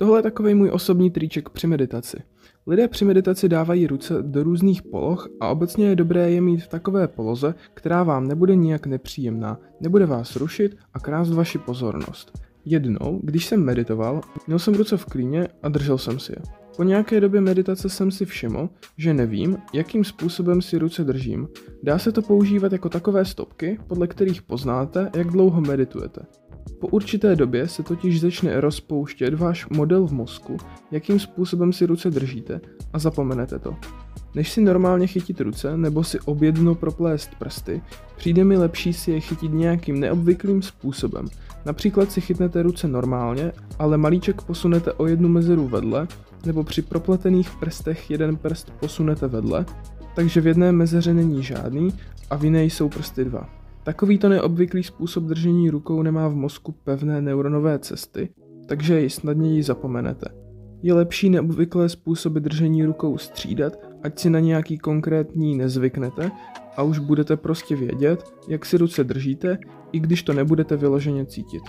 Tohle je takový můj osobní triček při meditaci. Lidé při meditaci dávají ruce do různých poloh a obecně je dobré je mít v takové poloze, která vám nebude nijak nepříjemná, nebude vás rušit a krást vaši pozornost. Jednou, když jsem meditoval, měl jsem ruce v klíně a držel jsem si je. Po nějaké době meditace jsem si všiml, že nevím, jakým způsobem si ruce držím. Dá se to používat jako takové stopky, podle kterých poznáte, jak dlouho meditujete. Po určité době se totiž začne rozpouštět váš model v mozku, jakým způsobem si ruce držíte a zapomenete to. Než si normálně chytit ruce nebo si objedno proplést prsty, přijde mi lepší si je chytit nějakým neobvyklým způsobem. Například si chytnete ruce normálně, ale malíček posunete o jednu mezeru vedle, nebo při propletených prstech jeden prst posunete vedle, takže v jedné mezeře není žádný a v jiné jsou prsty dva. Takovýto neobvyklý způsob držení rukou nemá v mozku pevné neuronové cesty, takže ji snadněji zapomenete. Je lepší neobvyklé způsoby držení rukou střídat, ať si na nějaký konkrétní nezvyknete a už budete prostě vědět, jak si ruce držíte, i když to nebudete vyloženě cítit.